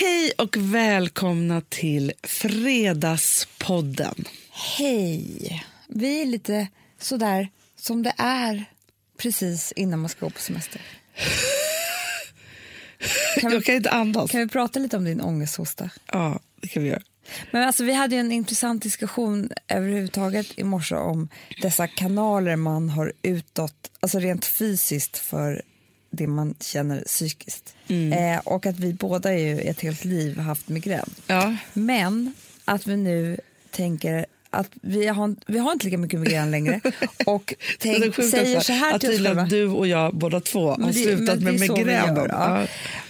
Hej och välkomna till Fredagspodden. Hej! Vi är lite sådär som det är precis innan man ska gå på semester. Kan jag kan inte andas. Kan vi prata lite om din ångesthosta? Ja, det kan vi göra. Men alltså, vi hade en intressant diskussion överhuvudtaget i morse om dessa kanaler man har utåt, alltså rent fysiskt för det man känner psykiskt. Mm. Eh, och att vi båda ju ett helt liv haft migrän. Ja. Men att vi nu tänker att vi har, vi har inte lika mycket migrän längre och tänk, sjukt säger så här att till oss själva. du och jag båda två har det- slutat med så migrän. gör, ja. Ja.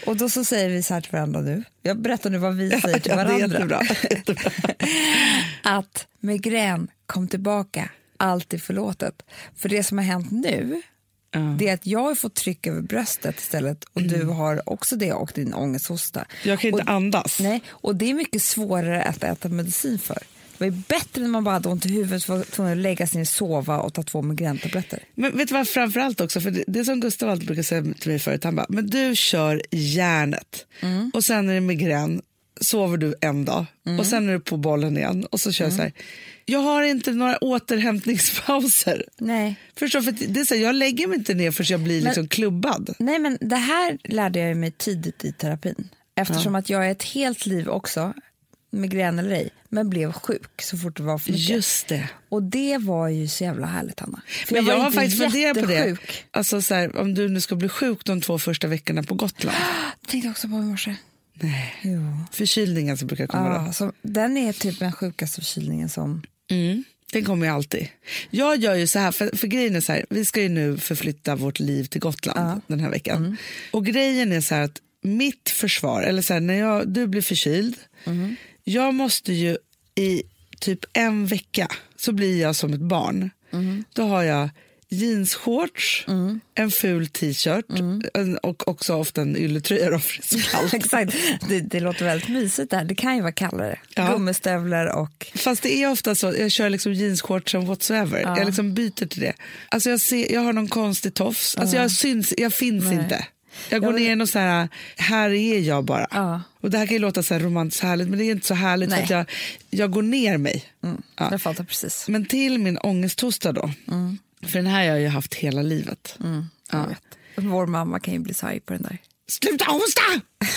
Och då så säger vi så här till varandra nu. Jag berättar nu vad vi säger till Ja, det är varandra. jättebra. att migrän kom tillbaka, allt är förlåtet. För det som har hänt nu Ja. det är att jag har fått tryck över bröstet istället och du har också det och din ångesthosta. Jag kan inte och, andas. Nej, och det är mycket svårare att äta medicin för. Det var bättre när man bara hade ont i huvudet för att tvungen att lägga sig ner, sova och ta två migräntabletter. Men vet du vad framförallt också, för det, det som Gustav alltid brukar säga till mig förut, han bara, men du kör järnet Mm. och sen är det migrän, sover du en dag och sen är du på bollen igen och så kör Mm. jag så här, jag har inte några återhämtningspauser. Nej. Förstår, för det är så här, jag lägger mig inte ner förrän jag blir liksom klubbad. Nej, men det här lärde jag mig tidigt i terapin. Eftersom att jag är ett helt liv också, migrän eller ej, men blev sjuk så fort det var för mycket. Just det. Och det var ju så jävla härligt, Hanna. För Men jag, var har faktiskt funderat på det. Alltså så här, om du nu ska bli sjuk de två första veckorna på Gotland. Jag tänkte också på i morse. Nej. Jo. Förkylningen som brukar komma då. Ja, så den är typ den sjukaste förkylningen som... Mm. Den kommer ju alltid. Jag gör ju så här, för, för grejen är så här, vi ska ju nu förflytta vårt liv till Gotland den här veckan. Mm. Och grejen är så här att mitt försvar, eller så här, när jag, du blir förkyld, Mm. jag måste ju i typ en vecka så blir jag som ett barn. Mm. Då har jag jeansshorts, en ful t-shirt en- och också ofta en ylletröja för det. Exakt. Det, det låter väldigt mysigt där. Det kan ju vara kallare. Ja. Gummistövlar och... Fast det är ofta så, jag kör liksom jeansshorts som whatsoever. Jag liksom byter till det. Alltså jag, ser, jag har någon konstig tofs, alltså jag, syns, jag finns Nej. inte. Jag går ner i så här, här är jag bara. Ja. Och det här kan ju låta så här romantiskt härligt, men det är inte så härligt för att jag, jag går ner mig. Ja. Jag fattar precis. Men till min ångesthosta då, för den här har jag ju haft hela livet. Jag vet. Vår mamma kan ju bli så arg på den där. Sluta hosta!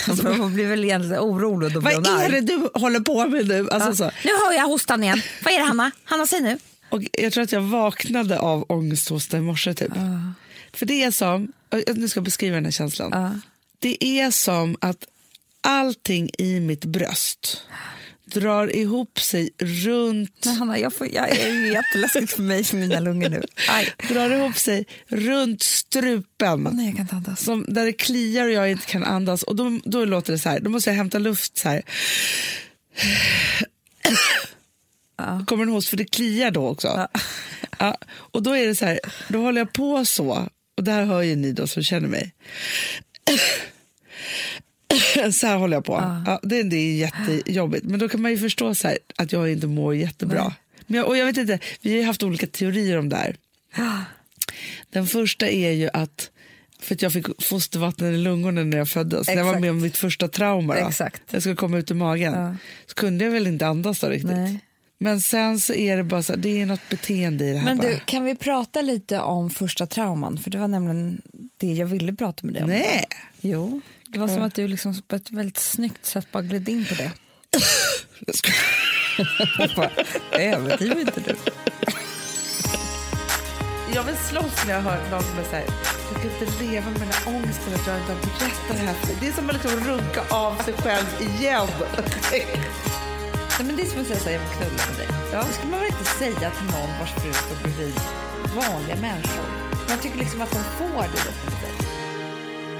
Alltså, hon blir väl egentligen orolig då Vad är det du håller på med nu? Alltså så. Nu hör jag hostan igen. Vad är det Hanna? Hanna, säg nu. Och jag tror att jag vaknade av ångesthosta i morse typ. För det är som, nu ska jag beskriva den här känslan. Det är som att allting i mitt bröst drar ihop sig runt, Men Hanna, jag, får, jag är jätteläskigt för mig för mina lungor nu. Aj. drar ihop sig runt strupen. Nej, jag kan inte andas. Som, där det kliar och jag inte kan andas. Och då, då låter det så här, då måste jag hämta luft så här. Kommer en host, för det kliar då också. Ja. och då är det så här, då håller jag på så, och det här hör ju ni då som känner mig. Så här håller jag på. Ja. det, det är jättejobbigt. Men då kan man ju förstå så här, att jag inte mår jättebra. Men jag, och jag vet inte, vi har haft olika teorier om det här. Den första är ju att för att jag fick fostervatten i lungorna när jag föddes. När jag var med om mitt första trauma. Exakt. Jag skulle komma ut ur magen. Ja. Så kunde jag väl inte andas då riktigt. Nej. Men sen så är det bara så det är något beteende i det här. Men bara. du, kan vi prata lite om första trauman? För det var nämligen det jag ville prata med dig om. Nej. Jo, det var som att du liksom på ett väldigt snyggt sätt bara gled in på det. Jag ska... Överdriv inte du. Jag vill slåss när jag hör någon som är så här, jag kan inte leva med den här ångesten att jag inte har berättat det här för. Det är som att liksom runka av sig själv igen. Nej, men det är som att säga så här, jag vill knulla med dig. Ja. Det ska man väl inte säga till någon vars fru står bredvid vanliga människor. Man tycker liksom att de får det då.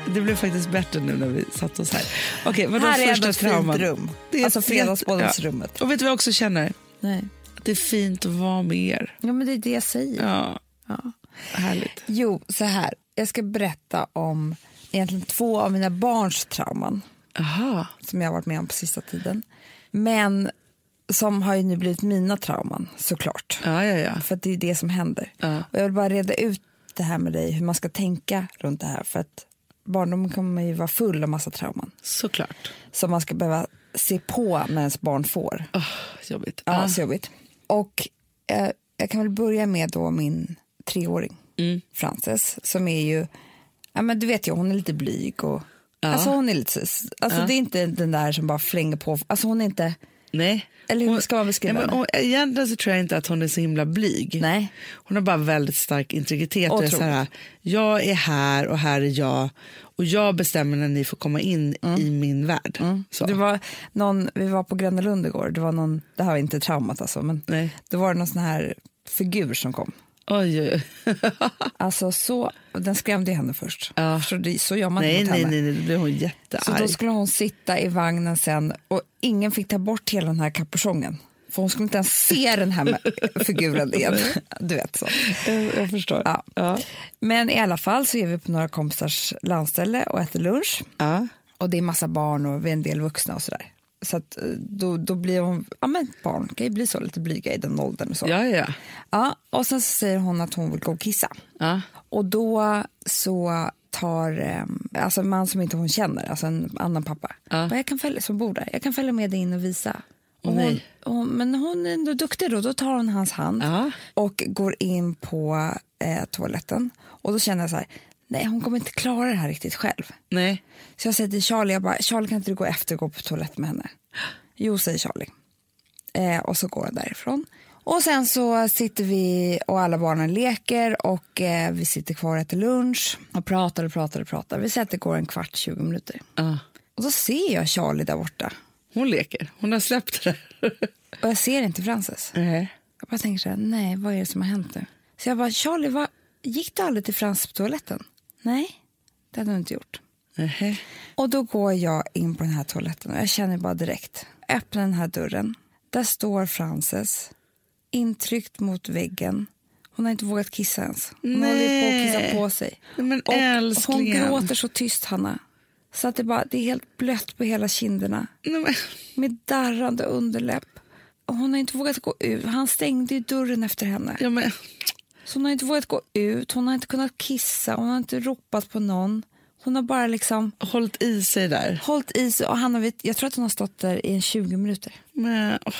Det blev faktiskt bättre nu när vi satt oss här. Okej, vadå Här är första ändå ett fint rum. Det är Alltså. Ja. Och vet du vad jag också känner? Nej. Att det är fint att vara med er. Ja, men det är det jag säger. Ja, Ja. härligt. Jo, så här. Jag ska berätta om egentligen två av mina barns trauman Aha. som jag har varit med om på sista tiden. Men som har ju nu blivit mina trauman såklart. Ja, ja, ja. För att det är det som händer. Ja. Och jag vill bara reda ut det här med dig, hur man ska tänka runt det här. För att barndomen kommer ju vara full av massa trauman Såklart. som man ska behöva se på när ens barn får. Oh, jobbigt. Ja, så jobbigt. Och eh, jag kan väl börja med då min treåring, Mm. Frances, som är ju, ja men du vet ju, hon är lite blyg och, Ja. alltså hon är lite, alltså Ja. det är inte den där som bara flänger på, alltså hon är inte, Nej. eller hur ska man beskriva Nej, men, henne? egentligen så tror jag inte att hon är så himla blyg. Nej. Hon har bara väldigt stark integritet. Och är så här, jag är här och här är jag och jag bestämmer när ni får komma in i min värld. Så. Det var någon, vi var på Gröna Lund igår, det var någon, det här var inte traumat alltså, men Nej. det var någon sån här figur som kom. Oj. Alltså så, den skrämde henne först. Ja. Förstår du, så gör man nej, inte mot nej, henne. nej, nej, då blir hon Så jättearg. då skulle hon sitta i vagnen sen och ingen fick ta bort hela den här kapuschongen. För hon skulle inte ens se den här figuren igen. Du vet så. jag, jag förstår. Ja. Ja. Men i alla fall så är vi på några kompisars landställe och äter lunch. Ja. Och det är massa barn och vi är en del vuxna och sådär. Så att eh, då, då blir hon, ja men barn kan ju bli så lite blyga i den åldern och så. Ja, ja. Ja, och sen så säger hon att hon vill gå och kissa. ja. Och då så tar eh, alltså en man som inte hon känner, alltså en annan pappa, Ja. bara, jag kan följa, som bor där, jag kan följa med dig in och visa. Och hon, hon, men hon är ändå duktig då, då tar hon hans hand Ja. och går in på eh, toaletten. Och då känner jag så här, nej hon kommer inte klara det här riktigt själv. Nej. Så jag säger till Charlie, jag bara, Charlie kan inte du gå efter och gå på toaletten med henne? Jo, säger Charlie. Eh, och så går jag därifrån. Och sen så sitter vi och alla barnen leker och eh, vi sitter kvar och äter lunch och pratar och pratar och pratar. Vi säger att det går en kvart, 20 minuter. Ja. Och då ser jag Charlie där borta Hon leker. Hon har släppt det och jag ser inte Frances. Nej. Jag bara tänker så här, nej, vad är det som har hänt nu? Så jag bara, Charlie, vad, gick du aldrig till Frances på toaletten? Nej, det hade hon inte gjort. Nej. Och då går jag in på den här toaletten och jag känner bara direkt, öppna den här dörren. Där står Frances, intryckt mot väggen. Hon har inte vågat kissa ens. Hon Nej. håller på att kissa på sig. Nej, men och hon älsklingen. gråter så tyst, Hanna. Så att det, bara, det är helt blött på hela kinderna. Nej. Med darrande underläpp. Och hon har inte vågat gå ut. Han stängde ju dörren efter henne. Ja, men. Så hon har inte vågat gå ut, hon har inte kunnat kissa, hon har inte ropat på någon. Hon har bara liksom Hållit i sig där. hållit i sig och Hanna vet, jag tror att hon har stått där i en 20 minuter. Men, åh,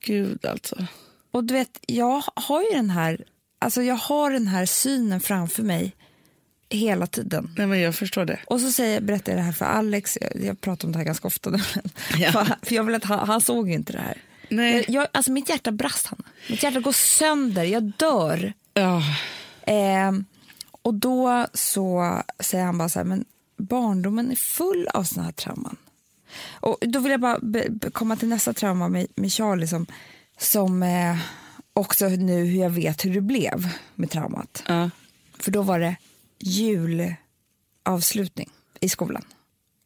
gud alltså. Och du vet, jag har ju den här, alltså jag har den här synen framför mig hela tiden. Nej, men jag förstår det. Och så säger, berättar jag det här för Alex, jag, jag pratar om det här ganska ofta nu, Ja. för, jag vill att han, han såg ju inte det här. Nej. Jag, alltså mitt hjärta brast, Hanna. Mitt hjärta går sönder, jag dör. Ja. Eh, och då så säger han bara så här, men barndomen är full av såna här trauman. Och då vill jag bara komma till nästa trauma med, med Charlie som, som eh, också nu hur jag vet hur det blev med traumat. Ja. För då var det julavslutning i skolan.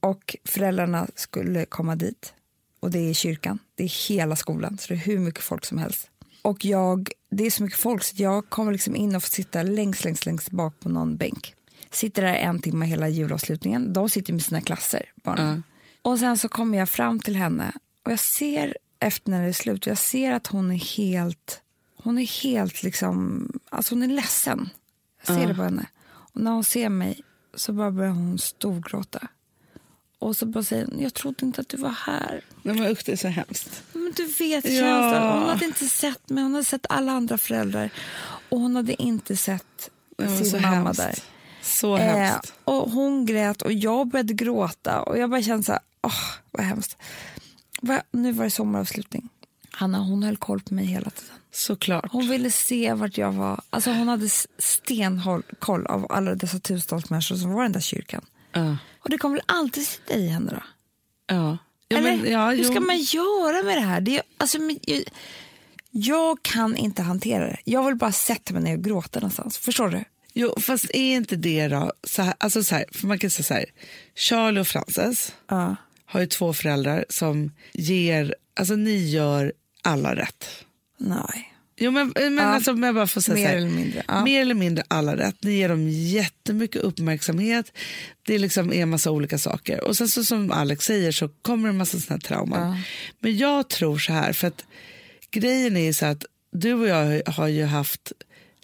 Och föräldrarna skulle komma dit. Och det är i kyrkan. Det är hela skolan, så det är hur mycket folk som helst. Och jag, det är så mycket folk så jag kommer liksom in och får sitta längst, längst, längst bak på någon bänk. Sitter där en timme hela julavslutningen. De sitter med sina klasser, barnen. Och sen så kommer jag fram till henne och jag ser efter när det är slut, jag ser att hon är helt, hon är helt liksom, alltså hon är ledsen. Jag ser det på henne. Och när hon ser mig så bara börjar hon storgråta. Och så bara säger hon, jag trodde inte att du var här. Nej, men usch, det är så hemskt. Men du vet Ja. känslan. Hon hade inte sett mig, hon hade sett alla andra föräldrar. Och hon hade inte sett sin mamma hemskt. där. Så Eh, hemskt. och hon grät och jag började gråta. Och jag bara kände så här, åh vad hemskt. Va? Nu var det sommaravslutning. Hanna hon höll koll på mig hela tiden. Såklart. Hon ville se vart jag var. Alltså hon hade stenkoll av alla dessa tusentals människor som var i den där kyrkan. Ja. Och det kommer väl alltid sitta i henne då? Ja. Ja, Eller men, ja, hur ska jo. man göra med det här? Det är, alltså, jag, jag kan inte hantera det. Jag vill bara sätta mig ner och gråta någonstans. Förstår du? Jo, fast är inte det då... Så här, alltså så här, för man kan säga så här. Charlie och Frances Ja. har ju två föräldrar som ger... Alltså ni gör alla rätt. Nej. Jo, men, men Ja. alltså, jag bara får säga Mer här, eller mindre, ja. Mer eller mindre alla rätt. Ni ger dem jättemycket uppmärksamhet. Det liksom är en massa olika saker. Och sen så som Alex säger så kommer det en massa såna här trauman. Ja. Men jag tror så här, för att grejen är så att du och jag har ju haft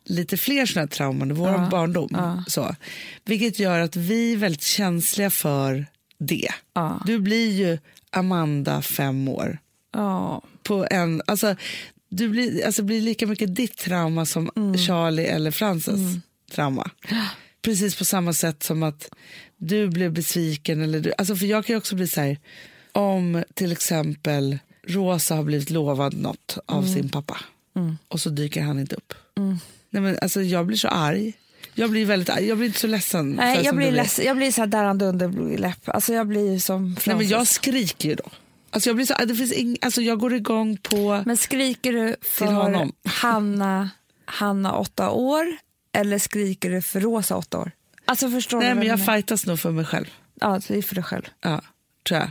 lite fler såna här trauman i vår Ja, barndom. Så. Vilket gör att vi är väldigt känsliga för det. Du blir ju Amanda, fem år. Ja. På en, alltså, du blir, alltså, blir lika mycket ditt trauma som Charlie eller Frances trauma. Precis på samma sätt som att du blev besviken. Eller du, alltså, för jag kan ju också bli så här, om till exempel Rosa har blivit lovad något av sin pappa och så dyker han inte upp. Nej, men, alltså, jag blir så arg. Jag blir väldigt. Jag blir inte så ledsen. Nej, jag blir, ledsen, jag blir så här darrande under läpp. Alltså jag blir som Nej, Frances. men jag skriker ju då. Alltså, jag, blir så, det finns ing, alltså, jag går igång på... Men skriker du för. Hanna, Hanna åtta år eller skriker du för Rosa åtta år? Alltså förstår Nej, du men jag fightas nog för mig själv. Ja, det är för dig själv. Ja, tror jag.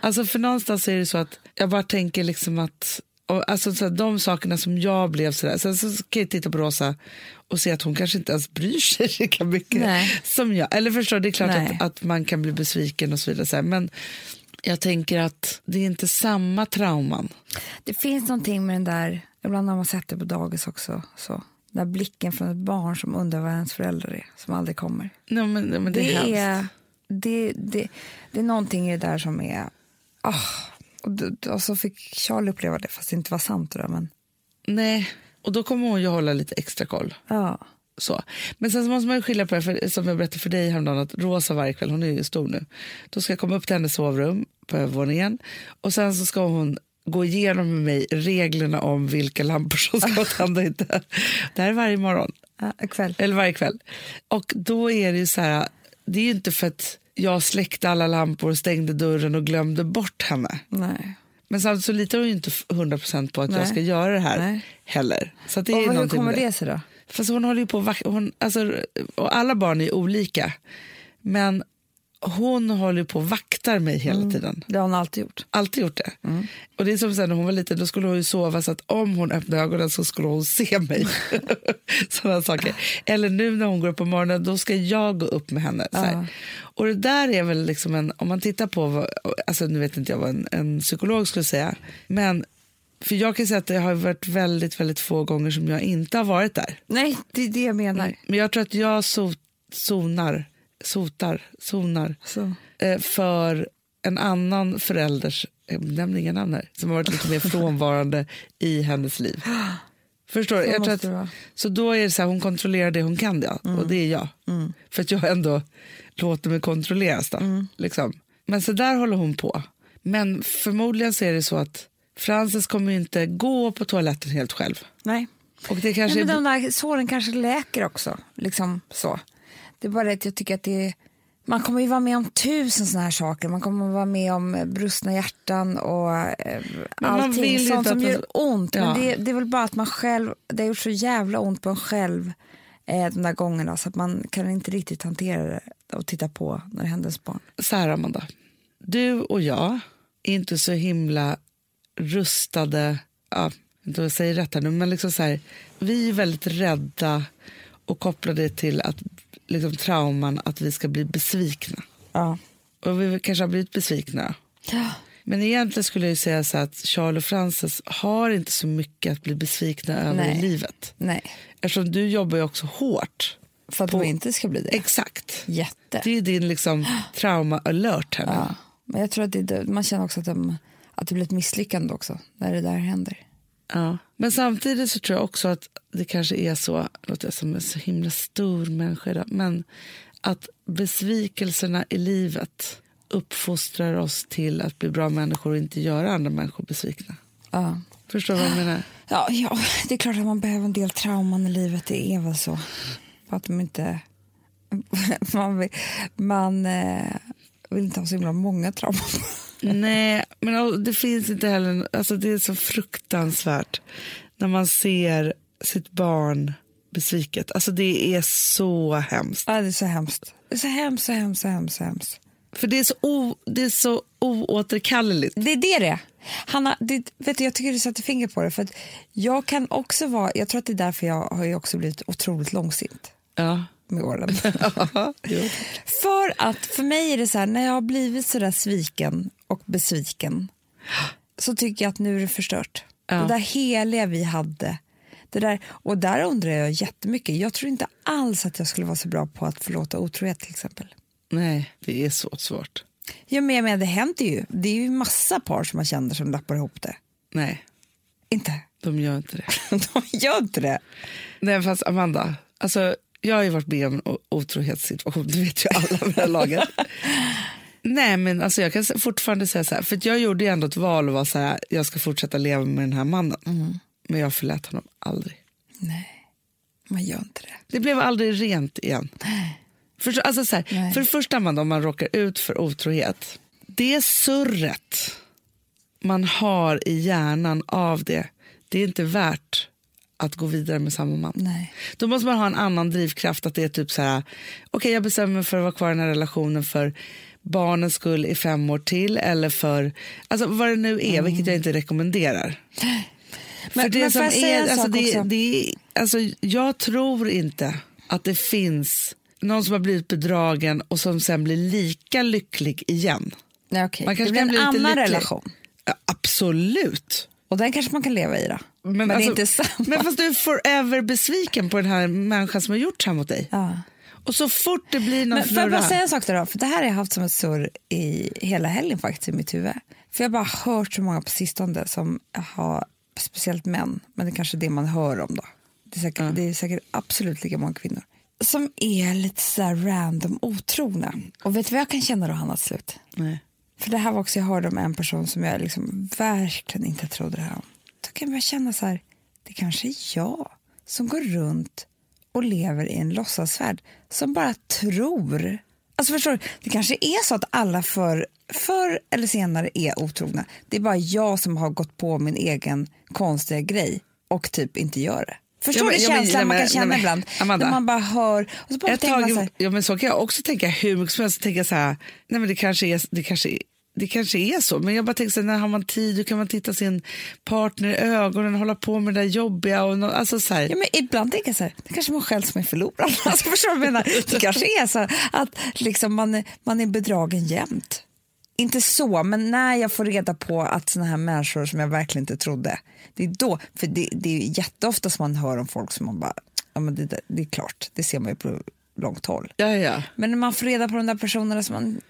Alltså för någonstans är det så att jag bara tänker liksom att och alltså så här, de sakerna som jag blev sådär. Sen så kan jag titta på Rosa och se att hon kanske inte ens bryr sig lika mycket Nej. som jag. Eller förstår, det är klart att, att man kan bli besviken och så vidare. Så här. Men jag tänker att det är inte samma trauman. Det finns någonting med den där, ibland har man sett det på dagis också, så. Den där blicken från ett barn som undrar vad ens föräldrar är, som aldrig kommer. Nej, men, nej, men det, Det är, är, det, det, det är någonting i det där som är... ah, och, och så fick Charlie uppleva det, fast det inte var sant. Då, men, Nej, och då kommer hon ju hålla lite extra koll. ja. Så. Men sen så måste man ju skilja på det, för, som jag berättade för dig häromdagen, att Rosa varje kväll, hon är ju stor nu, då ska jag komma upp till hennes sovrum på övervåningen och sen så ska hon gå igenom med mig reglerna om vilka lampor som ska tända och inte. Det här är varje morgon, Ja, kväll. eller varje kväll. Och då är det ju så här, det är ju inte för att jag släckte alla lampor, stängde dörren och glömde bort henne. Nej. Men samtidigt så litar hon ju inte 100% på att jag Nej. ska göra det här Nej. heller. Så det Och är hur kommer det sig då? Fast hon håller ju på hon, alltså, och alla barn är olika. Men hon håller på och vaktar mig hela tiden. Det har hon alltid gjort. Alltid gjort det. Och det är som sen när hon var liten, då skulle hon ju sova så att om hon öppnade ögonen så skulle hon se mig. Sådana saker. Eller nu när hon går upp på morgonen, då ska jag gå upp med henne. Ja. Och det där är väl liksom en, om man tittar på, vad, alltså nu vet inte jag vad en, en psykolog skulle säga, men för jag kan säga att det har varit väldigt, väldigt få gånger som jag inte har varit där. Nej, det är det jag menar. Men jag tror att jag so zonar, sotar, zonar Så. eh, för en annan förälders, jag nämner inga namn här, som har varit lite mer frånvarande i hennes liv. Förstår du? Så Jag tror att, så då är det så här, hon kontrollerar det hon kan, ja, och det är jag. För att jag ändå låter mig kontrolleras. Då, liksom. Men så där håller hon på. Men förmodligen så är det så att Frances kommer ju inte gå på toaletten helt själv. Nej. Och det kanske Nej, men de där såren kanske läker också. Liksom så. Det är bara det att jag tycker att det är... Man kommer ju vara med om tusen såna här saker. Man kommer vara med om eh, brustna hjärtan och eh, allting sånt som gör ont. Ja. Men det, det är väl bara att man själv, det har gjort så jävla ont på en själv eh, de där gångerna så att man kan inte riktigt hantera det och titta på när det händer ens barn. så här Amanda, du och jag är inte så himla rustade, ja, inte jag säger rätt här nu, men liksom så här, vi är väldigt rädda och kopplade till att liksom, trauman att vi ska bli besvikna. Ja. Och vi kanske har blivit besvikna. Ja. Men egentligen skulle jag ju säga så att Charles och Frances har inte så mycket att bli besvikna över Nej. i livet. Nej, Eftersom du jobbar ju också hårt. för att På- de inte ska bli det. Exakt. Jätte. Det är din liksom trauma-alert här nu. Ja. Men jag tror att det, man känner också att, de, att det blir ett misslyckande också när det där händer. Ja. Men samtidigt så tror jag också att det kanske är så, låter jag som en så himla stor människa idag, men att besvikelserna i livet uppfostrar oss till att bli bra människor och inte göra andra människor besvikna. Ja. Förstår du vad jag menar? Ja, ja, det är klart att man behöver en del trauman i livet, det är väl så. För att de inte... Man vill, man, eh, vill inte ha så himla många trauman. Nej, men det finns inte heller, alltså det är så fruktansvärt när man ser sitt barn besviket. Alltså det är så hemskt. Ja, det är så hemskt. Det är så hemskt, så hemskt, så hemskt. Så hemskt. För det är så, o, det är så oåterkalleligt. Det är det det. Hanna, det, vet du, jag tycker du sätter fingret på det. För jag kan också vara, jag tror att det är därför jag har också blivit otroligt långsint Ja. Med åren. jo. För att för mig är det så här, när jag har blivit så där sviken och besviken så tycker jag att nu är det förstört. Ja. Det där heliga vi hade, Det där, och där undrar jag jättemycket. Jag tror inte alls att jag skulle vara så bra på att förlåta otrohet till exempel. Nej, det är så svårt. Ja, men, men det händer ju. Det är ju massa par som man känner som lappar ihop det. Nej, Inte? de gör inte det. De gör inte det. Nej, fast Amanda, alltså, jag har ju varit med om en otrohetssituation, det vet ju alla vid det här laget. Nej, men alltså, jag kan fortfarande säga så här, för jag gjorde ju ändå ett val och var så här, jag ska fortsätta leva med den här mannen. Men jag förlät honom aldrig. Nej, man gör inte det. Det blev aldrig rent igen. För, alltså så här, Nej. för det första, Amanda, om man råkar ut för otrohet, det surret man har i hjärnan av det, det är inte värt att gå vidare med samma man. Nej. Då måste man ha en annan drivkraft, att det är typ så här, okej jag bestämmer mig för att vara kvar i den här relationen för barnens skull i fem år till eller för, alltså vad det nu är, vilket jag inte rekommenderar. Men- för det men som jag säga är, en alltså sak det, också? det alltså jag tror inte att det finns någon som har blivit bedragen och som sen blir lika lycklig igen. Nej, okej. Man Det kanske blir kan en bli annan relation. Ja, absolut. Och den kanske man kan leva i då. Men, det är alltså- inte samma. men fast du är forever besviken på den här människan som har gjort så här mot dig. ja. Och så fort det blir någon Men får jag bara säga en sak då? För det här har jag haft som ett surr i hela helgen faktiskt i mitt huvud. För jag har bara hört så många på sistone som har, speciellt män, men det är kanske det man hör om då. Det är säkert, det är säkert absolut lika många kvinnor. Som är lite sådär random otrogna. Och vet du vad jag kan känna då Hanna till slut? Nej. För det här var också, jag hörde om en person som jag liksom verkligen inte trodde det här om. Då kan jag känna så här, det kanske är jag som går runt och lever i en låtsasvärld som bara tror. Alltså förstår du, det kanske är så att alla för, förr eller senare är otrogna. Det är bara jag som har gått på min egen konstiga grej och typ inte gör det. Förstår Ja, men- du ja, men- känslan man kan känna nej, ibland? Amanda. När man bara hör och så bara tänker man så här, ja, men så kan jag också tänka hur mycket som helst. Jag så här, nej men det kanske är, det kanske, det kanske är så. Men jag bara tänker så här, när har man tid, hur kan man titta sin partner i ögonen och hålla på med det där jobbiga. Och, nå- alltså så här, Ja, men ibland tänker jag så här, det kanske man själv som är förloraren. Alltså, förstår du menar? Det kanske är så att liksom man, man är bedragen jämt. Inte så, men när jag får reda på att såna här människor som jag verkligen inte trodde, det är då, för det, det är jätteofta som man hör om folk som man bara, ja men det, det är klart, det ser man ju på långt håll. ja, ja. Men när man får reda på de där personerna som man,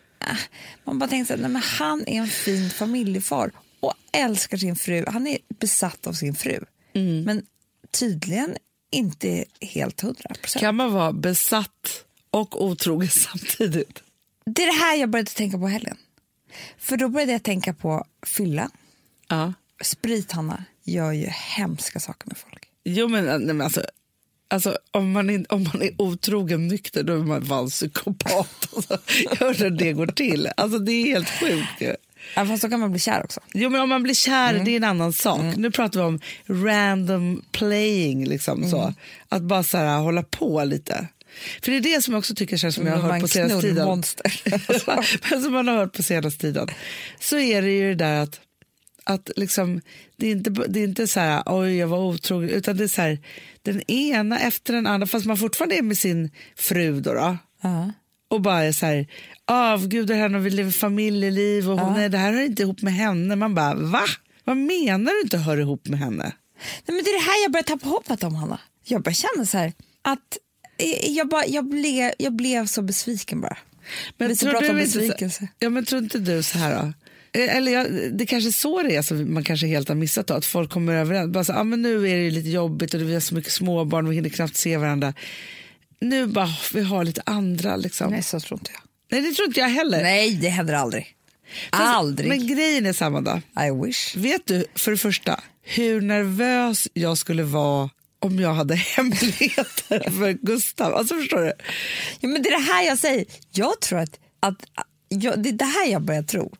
man bara tänker så här, nej, men han är en fin familjefar och älskar sin fru. Han är besatt av sin fru. Men tydligen inte helt hundra procent. Kan man vara besatt och otrogen samtidigt? Det är det här jag började tänka på helgen. För då började jag tänka på fylla. Ja. Sprit, Hanna, gör ju hemska saker med folk. Jo men, nej, men alltså, alltså om, man är, om man är otrogen nykter då är man fan psykopat. Alltså, jag undrar hur det går till. Alltså det är helt sjukt ju. Ja, fast då kan man bli kär också. Jo men om man blir kär det är en annan sak. Nu pratar vi om random playing liksom så. Att bara så här, hålla på lite. För det är det som jag också tycker känns som jag har hört på senaste tiden. knullmonster. Men som man har hört på senaste tiden. Så är det ju det där att, att liksom, det är inte, det är inte så här oj jag var otrogen utan det är så här den ena efter den andra fast man fortfarande är med sin fru då. då Ja. och bara är så här avgudar henne och vill leva familjeliv och hon, nej, det här hör inte ihop med henne. Man bara va? Vad menar du inte hör ihop med henne? Nej, men det är det här jag börjar tappa hoppet om, Hanna. Jag börjar känna så här att eh, jag, bara, jag, blev, jag blev så besviken bara. Ska prata om inte ja, men tror inte du så här då? Eh, Eller ja, det kanske är så det är som man kanske helt har missat då, att folk kommer överens. Bara så, ah, men nu är det lite jobbigt och vi har så mycket småbarn och vi hinner knappt se varandra. Nu bara vi har lite andra liksom. Nej, så tror inte jag. Nej det tror inte jag heller. Nej, det händer aldrig. Fast- aldrig. Men grejen är samma då. I wish. Vet du för det första hur nervös jag skulle vara om jag hade hemligheter för Gustav? Alltså förstår du? Ja, men det är det här jag säger. Jag tror att, att jag, det är det här jag börjar tro.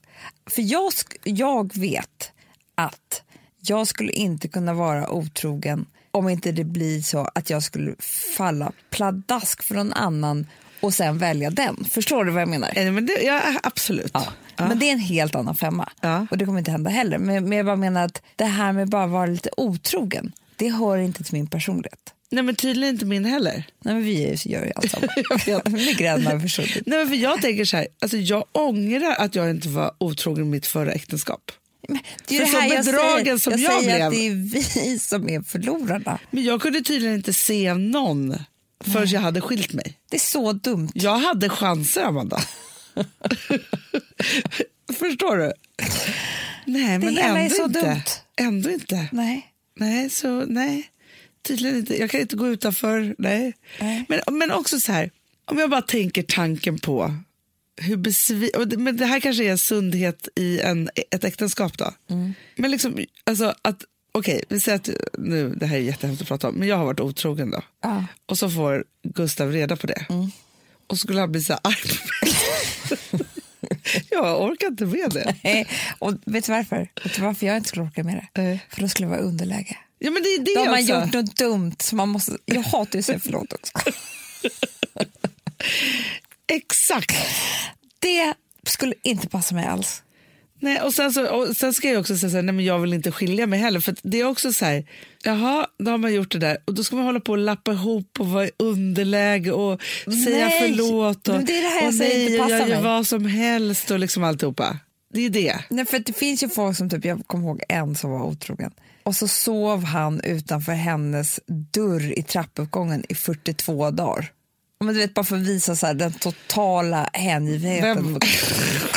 För jag, jag vet att jag skulle inte kunna vara otrogen om inte det blir så att jag skulle falla pladask för någon annan och sen välja den. Förstår du vad jag menar? Eh, Men det, ja, absolut. Ja. Men det är en helt annan femma. Ja. Och det kommer inte hända heller. Men, men jag bara menar att det här med bara vara lite otrogen, det hör inte till min personlighet. Nej men tydligen inte min heller. Nej, men vi är- gör ju allt samma. Nej, men för jag tänker så här, alltså jag ångrar att jag inte var otrogen i mitt förra äktenskap. Det är För det här så jag säger. som jag jag säger blev- att det är vi som är förlorarna. Men jag kunde tydligen inte se någon förrän jag hade skilt mig. Det är så dumt. Jag hade chanser, Amanda. Förstår du? Nej, men hela är ändå så inte. dumt. Ändå inte. Nej. Nej, så nej. Tydligen inte. Jag kan inte gå utanför. Nej. Nej. Men, men också så här, om jag bara tänker tanken på hur besvi- det- Men det här kanske är sundhet i en, ett äktenskap då. Mm. Men liksom, alltså att, okej, vi säger att, nu, det här är jättehemskt att prata om, men jag har varit otrogen då. Mm. Och så får Gustav reda på det. Och så skulle han bli så här arg jag orkar inte med det. Nej. Och vet du varför? Vet du varför jag inte skulle orka med det? Nej. För då skulle jag vara underläge. Ja, men det är det Då har man gjort något dumt. Så man måste, jag hatar ju att säga förlåt också. Exakt. Det skulle inte passa mig alls. Nej, och sen, så, och sen ska jag också säga så här, nej men jag vill inte skilja mig heller. För det är också så här, jaha, då har man gjort det där och då ska man hålla på och lappa ihop och vara i underläge och säga Nej, förlåt och, det är det här jag säger inte nej, och passar jag gör mig. vad som helst och liksom alltihopa. Det är det. Nej, för det finns ju folk som, typ, jag kommer ihåg en som var otrogen. Och så sov han utanför hennes dörr i trappuppgången i 42 dagar. Men du vet, bara för att visa så här, den totala hängivenheten. Vem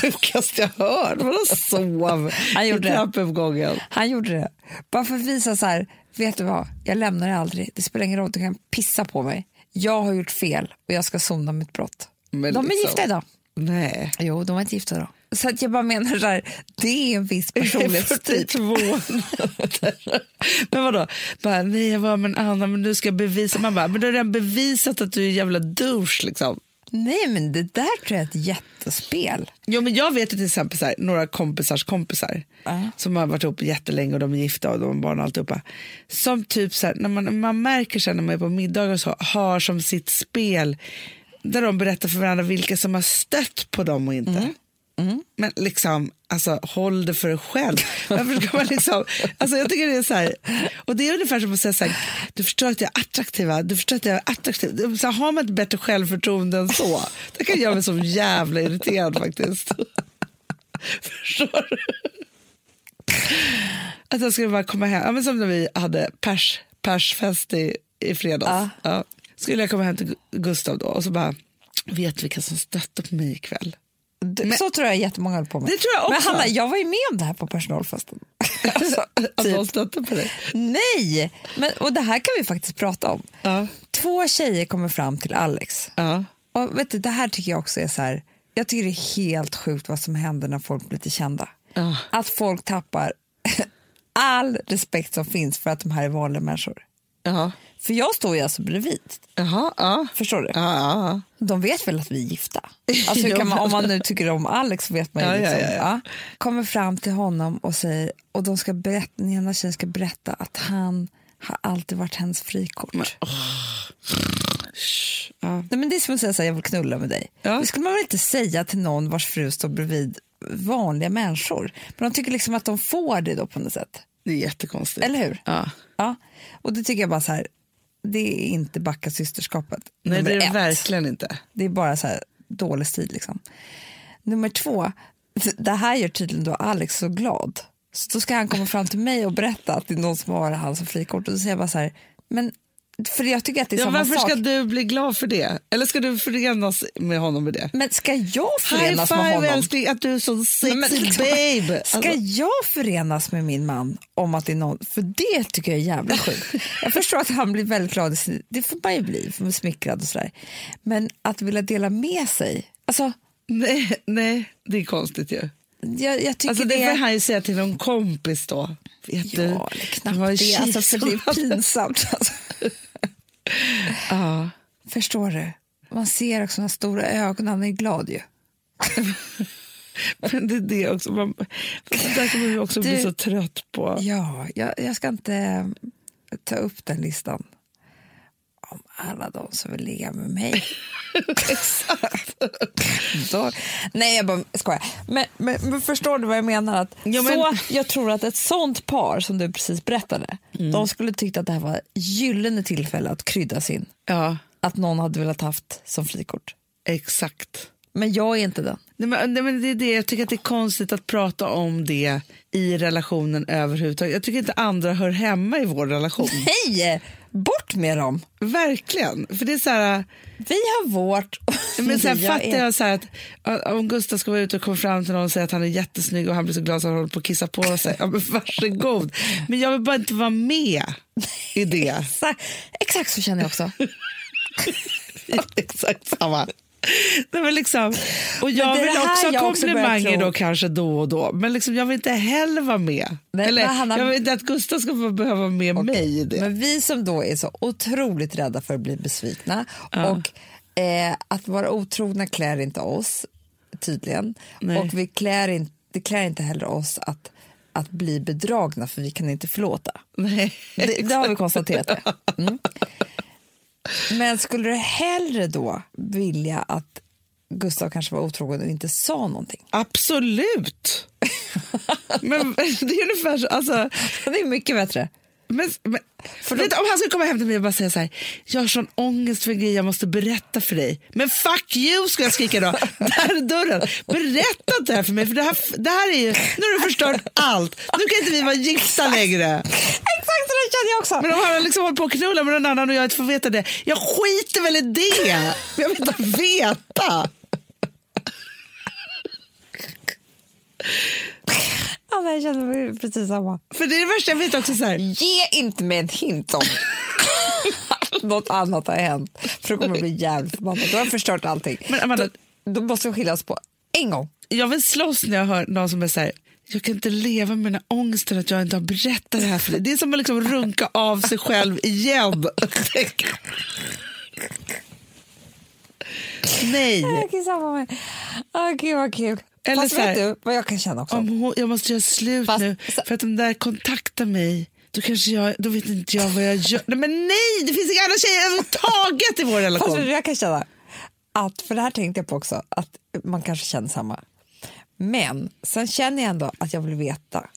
sjukaste jag hört? Vadå sov Han i gjorde det. trappuppgången? Han gjorde det. Bara för att visa så här, vet du vad, jag lämnar det aldrig. Det spelar ingen roll, du kan pissa på mig. Jag har gjort fel och jag ska sona mitt brott. Men de är liksom- gifta idag. Nej. Jo, de var inte gifta då. Så att jag bara menar så här, det är en viss personlighetstyp. 42 Men vadå? Bara, nej, jag var med en annan, men du ska bevisa. Man bara, men du har redan bevisat att du är en jävla douche. Liksom. Nej, men det där tror jag är ett jättespel. Jo, men jag vet ju till exempel så här, några kompisars kompisar Ja. som har varit ihop jättelänge och de är gifta och de har barn och alltihopa. Som typ så här, när man, man märker sen när man är på middagar och så, har som sitt spel där de berättar för varandra vilka som har stött på dem och inte. Men liksom, alltså håll det för dig själv. Varför ska man liksom, alltså jag tycker det är så här, och det är ungefär som att säga så här, du förstår att jag är attraktiv, du förstår att jag är attraktiv. Så här, har man ett bättre självförtroende än så, det kan göra mig så jävla irriterad faktiskt. Förstår du? Att jag skulle bara komma hem, ja, men som när vi hade pers, persfest i, i fredags. Ja. Ja. Skulle jag komma hem till Gu- Gustav då och så bara, vet du vilka som stötte på mig ikväll? D- så tror jag jättemånga höll på med. Det tror jag Men också. Hanna, jag var ju med om det här på personalfesten. alltså, Att de typ. stötte på dig? Nej, men, och det här kan vi faktiskt prata om. Ja. Två tjejer kommer fram till Alex. Ja. Och vet du, det här tycker jag också är så här, jag tycker det är helt sjukt vad som händer när folk blir lite kända. Ja. Att folk tappar all respekt som finns för att de här är vanliga människor. Jaha. För jag står ju alltså bredvid, Jaha, ja. förstår du? Ja, ja, De vet väl att vi är gifta? Alltså, man, men- om man nu tycker om Alex så vet man ju liksom. Kommer fram till honom och säger, och de ska berätta, den ena tjejen ska berätta att han har alltid varit hennes frikort. ja. Nej, men det är som att säga så här, jag vill knulla med dig. Ja. Det skulle man väl inte säga till någon vars fru står bredvid vanliga människor. Men de tycker liksom att de får det då på något sätt. Det är jättekonstigt. Eller hur? Ja. Ja. Och det tycker jag bara så här, det är inte backa systerskapet. Nej, det är det verkligen inte. Det är bara så här dålig stil liksom. Nummer två, det här gör tydligen då Alex så glad. Så då ska han komma fram till mig och berätta att det är någon som har han som frikort. Och då säger jag bara så här, men för jag tycker att det är Ja, samma varför sak. ska du bli glad för det? Eller ska du förenas med honom med det? Men ska jag High förenas med five honom? älskling, att du är så sexy Men liksom, babe. Ska Alltså, jag förenas med min man om att det är någon, för det tycker jag är jävla sjukt. Jag förstår att han blir väldigt glad, det får man ju bli, för man är smickrad och sådär. Men att vilja dela med sig, alltså nej, nej, det är konstigt ju. Jag, jag tycker Alltså, det det får han ju säga till någon kompis då. Vet du, Ja, eller knappt det det, alltså, för det är pinsamt. Alltså. Ja. Förstår du? Man ser också de stora ögonen, han är glad ju. Men det är det också. Man, det där kommer vi också bli Du- så trött på. Ja, jag, jag ska inte ta upp den listan om alla de som vill ligga med mig. Då, nej, jag bara skojar. Men, men, men förstår du vad jag menar? Att Ja, men- så, jag tror att ett sånt par som du precis berättade, de skulle tyckt att det här var gyllene tillfälle att krydda sin. Ja, Att någon hade velat haft som frikort. exakt. Men jag är inte den. Nej, men, nej, men det är det. Jag tycker att det är konstigt att prata om det i relationen överhuvudtaget. Jag tycker inte andra hör hemma i vår relation. Hej! Bort med dem! Verkligen. För det är så här, Vi har vårt. men sen fattar jag så att att om Gustav ska vara ute och komma fram till någon och säga att han är jättesnygg och han blir så glad så han håller på att kissa på sig. Ja, men varsågod. Men jag vill bara inte vara med i det. Exakt, exakt så känner jag också. Exakt samma. Nej, men liksom, och jag är vill också ha komplimanger då kanske då och då. Men liksom, jag vill inte heller vara med. Nej, Eller, men Hanna- Jag vill inte att Gustav ska behöva vara med mig i det. Men vi som då är så otroligt rädda för att bli besvikna och eh, att vara otrogna klär inte oss tydligen. Nej. Och vi klär in, det klär inte heller oss att, att bli bedragna för vi kan inte förlåta. Nej, Det, det har vi konstaterat. Mm. Men skulle du hellre då vilja att Gustav kanske var otrogen och inte sa någonting? Absolut! men det är ungefär så, alltså, Det är mycket bättre. Men, men, vet, om han skulle komma hem till mig och bara säga så här, jag har sån ångest för en grej jag måste berätta för dig. Men fuck you skulle jag skrika då, där är dörren. Berätta inte det här för mig för det här, det här är ju, nu har du förstört allt. Nu kan inte vi vara gifta längre. Exakt så känner jag också. Men om han liksom hållit på att knulla med någon annan och jag inte får veta det, jag skiter väl i det. Jag vill inte veta. Ja, men jag känner mig precis samma. För det är det värsta, jag vet också så här, Ge inte mig en hint om att något annat har hänt. För då kommer jag bli jävligt förbannad. Då har jag förstört allting. Men Amanda- då, då måste vi skiljas på en gång. jag vill slåss när jag hör någon som är så här, jag kan inte leva med den här att jag inte har berättat det här för dig. Det är som att liksom runka av sig själv igen. Nej. Jag kan samma med. Åh, gud vad kul. Eller Fast så här- vet du vad jag kan känna också? Om hon, jag måste göra slut Fast- nu för att den där kontaktar mig. Då, kanske jag, då vet inte jag vad jag gör. Nej, men nej, det finns inga andra tjejer överhuvudtaget i vår Fast relation. du, jag kan känna att, för det här tänkte jag på också, att man kanske känner samma. Men sen känner jag ändå att jag vill veta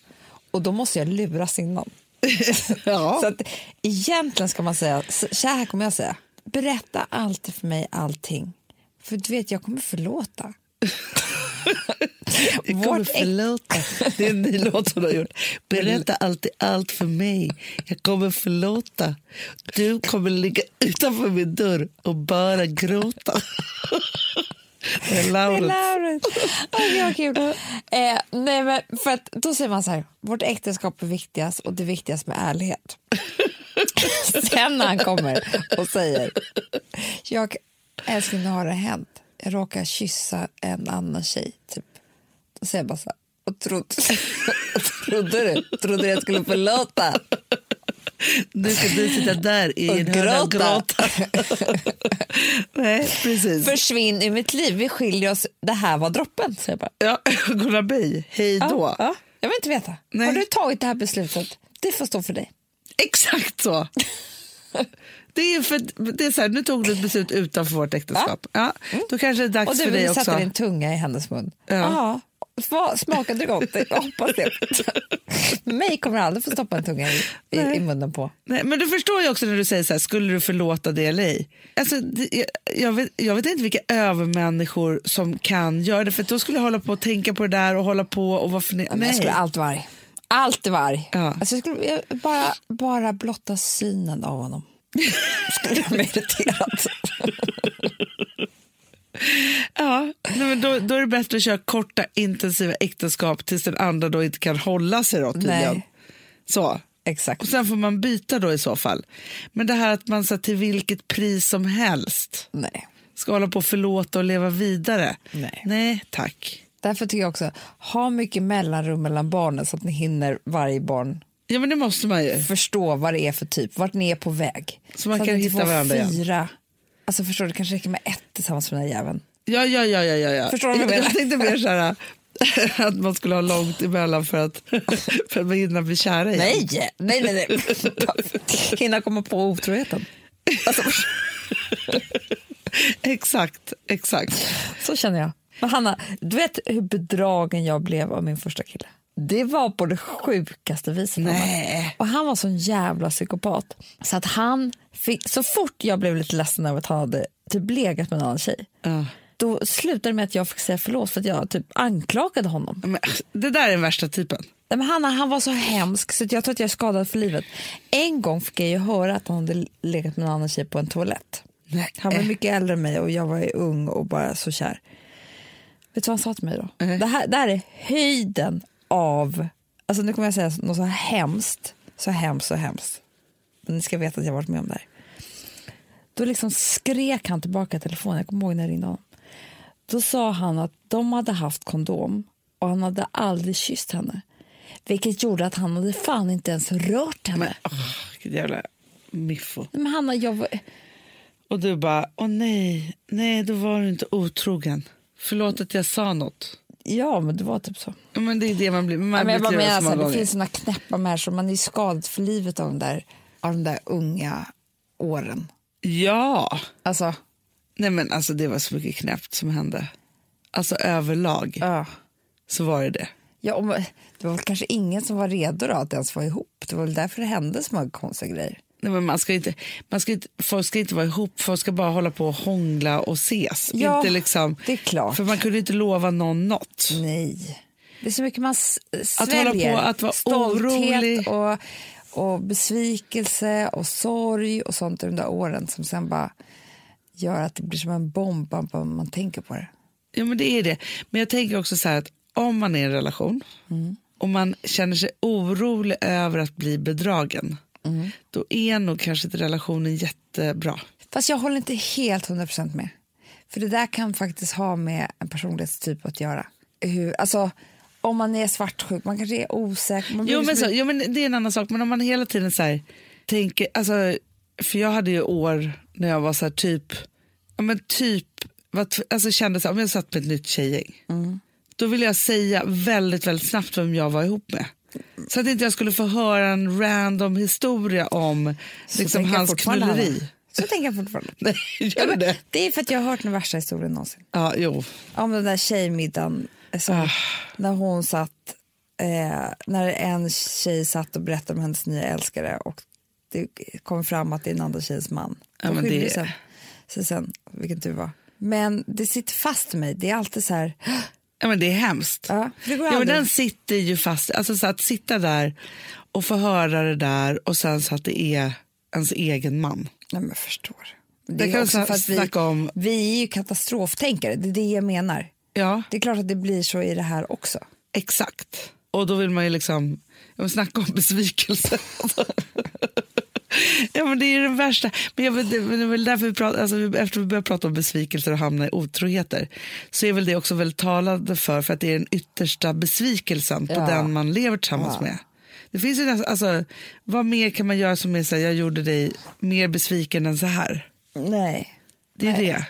och då måste jag luras innan. Ja. Så att egentligen ska man säga, så här kommer jag säga, berätta alltid för mig allting. För du vet, jag kommer förlåta. Jag kommer förlåta. Det är en ny låt du har gjort. Berätta alltid allt för mig. Jag kommer förlåta. Du kommer ligga utanför min dörr och bara gråta. Det är Laurits. Gud, vad kul. Eh, nej, men för att då säger man så här, vårt äktenskap är viktigast och det är viktigast med ärlighet. Sen när han kommer och säger, jag älskling nu har det hänt, jag råkar kyssa en annan tjej, typ. Då säger jag bara så här, och trodde, trodde du? Trodde du jag skulle förlåta? Nu ska du sitta där i Och en hörna och gråta. gråta. Nej, precis. Försvinn i mitt liv, vi skiljer oss, det här var droppen. säger jag bara. Ja, Gunnar Bey, hej då. Ja, ja. Jag vill inte veta. Nej. Har du tagit det här beslutet? Det får stå för dig. Exakt så. Det är för, det är så här, nu tog du ett beslut utanför vårt äktenskap. Ja. Då kanske det är dags Och för du dig vill också. sätta din tunga i hennes mun. Ja. Ja. Vad- Smakade det gott? Jag hoppas det. Mig kommer aldrig få stoppa en tunga i, i, i munnen på. Nej, men du förstår ju också när du säger så här, skulle du förlåta det eller ej? Alltså, det, jag, vet, jag vet inte vilka övermänniskor som kan göra det, för då skulle jag hålla på och tänka på det där och hålla på och varför ni, Men jag skulle nej. alltid vara arg. Alltid vara arg. Ja. Alltså jag skulle jag, bara, bara blotta synen av honom. Skulle göra mig irriterad. Ja, men då, då är det bättre att köra korta intensiva äktenskap tills den andra då inte kan hålla sig då tydligen. Nej. Så. Exakt. Och sen får man byta då i så fall. Men det här att man så till vilket pris som helst Nej. ska hålla på och förlåta och leva vidare. Nej. Nej tack. Därför tycker jag också, ha mycket mellanrum mellan barnen så att ni hinner varje barn Ja men det måste man ju. förstå vad det är för typ, vart ni är på väg. Så man att kan hitta varandra igen. fyra. Alltså förstår du, det kanske räcker med ett tillsammans med den här jäveln. Ja, ja, ja, ja, ja. Förstår du vad jag jag, menar? jag tänkte mer så här att man skulle ha långt emellan för att, för att man hinner bli kära igen. Nej, nej, nej. nej. Hinna komma på otroheten. Alltså, Exakt, exakt. så känner jag. Men Hanna, du vet hur bedragen jag blev av min första kille? Det var på det sjukaste viset. Nej. Och han var sån jävla psykopat. Så att han fick, så fort jag blev lite ledsen över att han hade typ legat med en annan tjej, Ja. då slutade det med att jag fick säga förlåt för att jag typ anklagade honom. Men, det där är den värsta typen. Men Hanna, han var så hemsk så jag tror att jag är skadad för livet. En gång fick jag ju höra att han hade legat med en annan tjej på en toalett. Nej. Han var mycket äldre än mig och jag var ju ung och bara så kär. Vet du vad han sa till mig då? Nej. Det, här, det här är höjden av, alltså nu kommer jag säga något så hemskt, så hemskt, så hemskt. Men ni ska veta att jag har varit med om det här. Då liksom skrek han tillbaka i telefonen, jag kommer ihåg när jag ringde honom. Då sa han att de hade haft kondom och han hade aldrig kysst henne. Vilket gjorde att han hade fan inte ens rört henne. Vilket jävla miffo. Men Hanna, jag var... Och du bara, åh nej, nej, då var du inte otrogen. Förlåt att jag sa något. Ja, men det var typ så. Men det är det man blir. Man Ja, men jag bara menar, så här, det finns såna knäppa människor, man är skadad för livet av de där, av de där unga åren. Ja, Alltså, nej men alltså det var så mycket knäppt som hände. Alltså överlag ja. så var det det. Ja, och det var kanske ingen som var redo då att ens vara ihop. Det var väl därför det hände så många konstiga grejer. Nej, men man ska inte, man ska inte, folk ska inte vara ihop, folk ska bara hålla på och hångla och ses. Ja, inte liksom, det är klart. För man kunde inte lova någon något. Nej. Det är så mycket man s- Att sväljer. hålla på att vara Stolthet orolig. och, och besvikelse och sorg och sånt i de där åren som sen bara gör att det blir som en bomb bara man tänker på det. Ja men det är det. Men jag tänker också så här att om man är i en relation och man känner sig orolig över att bli bedragen, då är nog kanske inte relationen jättebra. Fast jag håller inte helt 100% med. För det där kan faktiskt ha med en personlighetstyp att göra. Hur, alltså, om man är svartsjuk, man kanske är osäker. Man Jo men, liksom- så, jo men det är en annan sak, men om man hela tiden så här, tänker, alltså, för jag hade ju år när jag var så här typ, ja men typ, var, alltså kände så här, om jag satt med ett nytt tjejgäng, då ville jag säga väldigt, väldigt snabbt vem jag var ihop med. Så att inte jag skulle få höra en random historia om Så liksom, hans knulleri. Så tänker jag fortfarande. Nej, gör det? Det är för att jag har hört den värsta historien någonsin. Ja, jo. Om den där tjejmiddagen. Som, Ah. När hon satt, eh, när en tjej satt och berättade om hennes nya älskare och det kom fram att det är en andra tjejs man. Ja, men det- sen, sig sen, vilken tur var. Men det sitter fast i mig. Det är alltid så här, Ja, men det är hemskt. ja, det går Ja, men den sitter ju fast. Alltså så att sitta där och få höra det där och sen så att det är ens egen man. Nej, men jag förstår. Det är kan vi också för att vi, om. vi är ju katastroftänkare, det är det jag menar. Ja, Det är klart att det blir så i det här också. exakt. Och då vill man ju liksom jag vill snacka om besvikelse. ja, men det är den värsta. Men jag, vill- det är väl därför vi pratar, alltså, efter vi börjar prata om besvikelser och hamna i otroheter så är väl det också väldigt talande för, för att det är den yttersta besvikelsen på Ja. den man lever tillsammans Ja. med. Det finns ju nästan, alltså, vad mer kan man göra som är så här, jag gjorde dig mer besviken än så här? Nej. Det är det.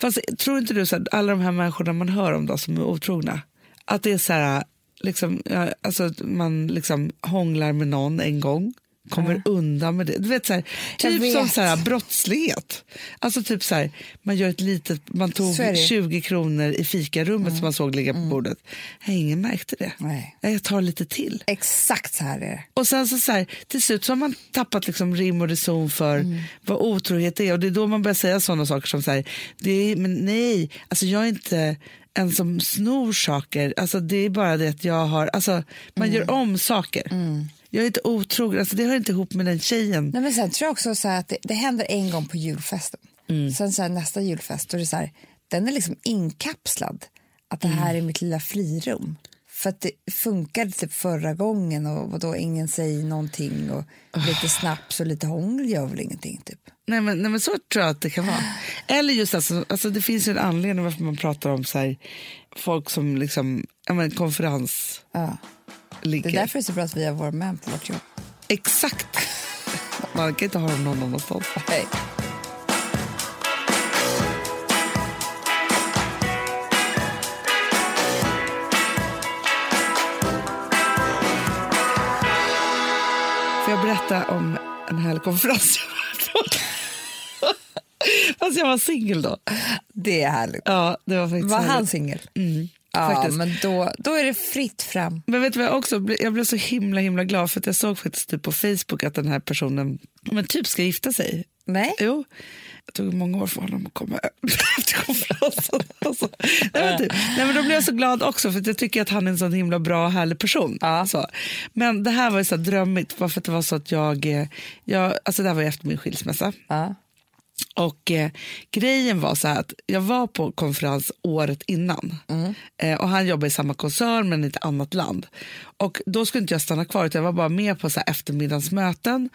Fast tror inte du så att alla de här människorna man hör om då, som är otrogna, att det är så här, liksom, alltså, att man liksom hånglar med någon en gång, kommer undan med det. Du vet, så här, typ som vet. så här, brottslighet. Alltså typ så här, man gör ett litet, man tog Så är det. 20 kronor i fikarummet som man såg ligga på bordet. Nej, ingen märkte det. Nej. Nej, Jag tar lite till. Exakt så här är det. Och sen så, så här, till slut så har man tappat liksom rim och reson för Mm. vad otrohet är. Och det är då man börjar säga sådana saker som så här, det är, men nej, alltså jag är inte en som snor saker. Alltså det är bara det att jag har, alltså man Mm. gör om saker. Jag är inte otrogen, alltså det hör inte ihop med den tjejen. Nej, men sen tror jag också så att det, det händer en gång på julfesten. Sen så här, nästa julfest, då är det så här, den är liksom inkapslad. Att det här är mitt lilla frirum. För att det funkade typ förra gången och då ingen säger någonting och lite snaps och lite hångel gör väl ingenting typ. Nej men, nej men så tror jag att det kan vara. Eller just alltså, alltså det finns ju en anledning varför man pratar om så här, folk som liksom, ja men konferens Ja. Det ligger. är därför det är så bra att vi har våra män på vårt jobb. Exakt. Man kan inte ha dem någon annanstans. Hej. Får jag berätta om en härlig konferens? Fast jag var singel då. Det är härligt. Ja, det var Var han singel? Mm. Ja, faktiskt. men då, då är det fritt fram. Men vet du jag också jag blev så himla himla glad för att jag såg faktiskt typ på Facebook att den här personen men typ ska gifta sig. Nej? Jo. Det tog många år för honom att komma till konferensen. Alltså. Nej, typ. Nej, men då blev jag så glad också för jag tycker att han är en sån himla bra och härlig person. Ja. Så. Men det här var ju så drömmigt bara för att det var så att jag, eh, jag alltså det här var efter min skilsmässa. Ja. Och eh, grejen var så här att jag var på konferens året innan eh, och han jobbar i samma koncern men i ett annat land. Och då skulle inte jag stanna kvar utan jag var bara med på så eftermiddagsmöten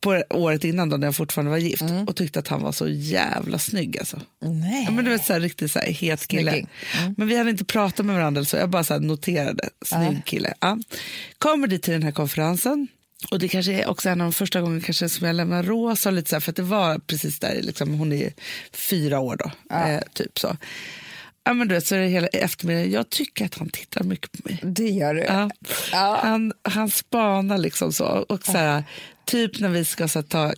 på året innan då när jag fortfarande var gift och tyckte att han var så jävla snygg alltså. Nej. Ja, men du vet så här, riktigt så här, het kille. Snygging. Men vi hade inte pratat med varandra så jag bara så här, noterade, snygg kille. Ja. Kommer dit till den här konferensen och det kanske är också en av de första gångerna kanske som jag lämnar Rosa lite så här, för det var precis där, liksom, hon är fyra år då, eh, typ så. Ja, men du vet, så är det hela eftermiddagen. Jag tycker att han tittar mycket på mig. Det gör du. Ja. Ja. Han, han spanar liksom så. Och så här, typ när vi ska så här, ta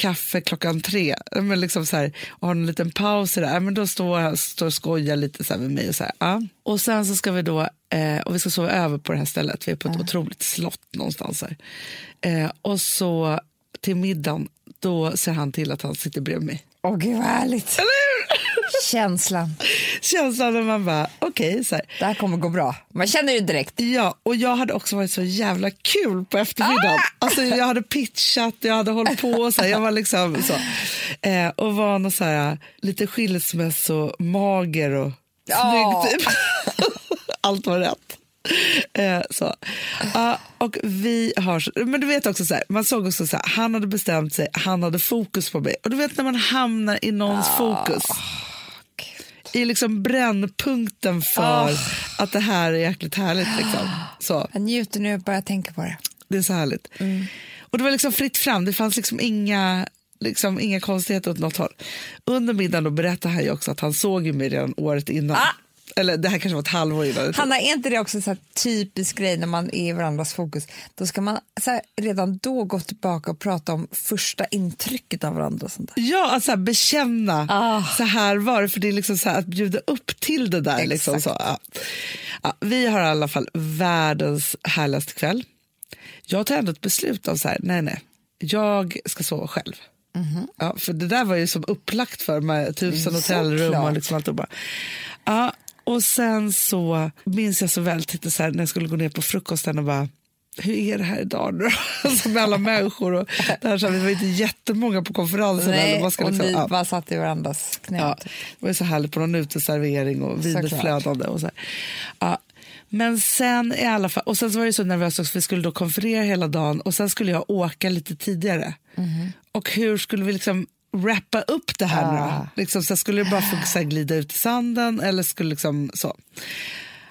kaffe klockan tre men liksom så här, och har en liten paus i det, men då står han står och skojar lite så här med mig. Och, så här, ja. och sen så ska vi då, eh, och vi ska sova över på det här stället, vi är på ett otroligt slott någonstans här. Eh, och så till middagen, då ser han till att han sitter bredvid mig. Åh, gud vad härligt. Känslan. Känslan när man bara, okej, så här. Det här kommer gå bra. Man känner det direkt. Ja, och jag hade också varit så jävla kul på eftermiddagen. Alltså, jag hade pitchat, jag hade hållit på. Så här, jag var liksom så. Eh, och var någon så här, lite skilsmässomager och snygg typ. Allt var rätt. Eh, så. Ja, och vi har, men du vet också så här, man såg också så här, han hade bestämt sig, han hade fokus på mig. Och du vet när man hamnar i någons fokus. I liksom brännpunkten för att det här är jäkligt härligt. Liksom. Så. Jag njuter nu och börjar tänka på det. Det är så härligt. Och det var liksom fritt fram, det fanns liksom inga, liksom inga konstigheter åt något håll. Under middagen då berättade han också att han såg mig redan året innan. Ah! Eller det här kanske var ett halvår innan. Hanna, är inte det också så här typisk grej när man är i varandras fokus? Då ska man så här, redan då gå tillbaka och prata om första intrycket av varandra. Och sånt där. Ja, att så här, bekänna. Ah. Så här var det, för det är liksom så här, att bjuda upp till det där. Liksom, så, ja. Ja, vi har i alla fall världens härligaste kväll. Jag tar ändå ett beslut av så här, nej nej, jag ska sova själv. Mhm. Ja, för det där var ju som upplagt för mig, tusen hotellrum och liksom allt. Och, bara. Ja, och sen så minns jag så väl titta så här, när jag skulle gå ner på frukosten och bara hur är det här idag nu? Alltså med alla människor. Och där, så här, vi var inte jättemånga på konferensen. eller Nej, man ska och liksom, ni ja. bara satt i varandras knä. Ja, det var så härligt på någon uteservering och vinet flödande. Och så här. Ja. Men sen i alla fall, och sen så var det så nervöst också för vi skulle då konferera hela dagen och sen skulle jag åka lite tidigare. Mhm. Och hur skulle vi liksom wrappa upp det här nu Ah. då? Liksom, så här, skulle det bara få så här, glida ut i sanden eller skulle liksom så?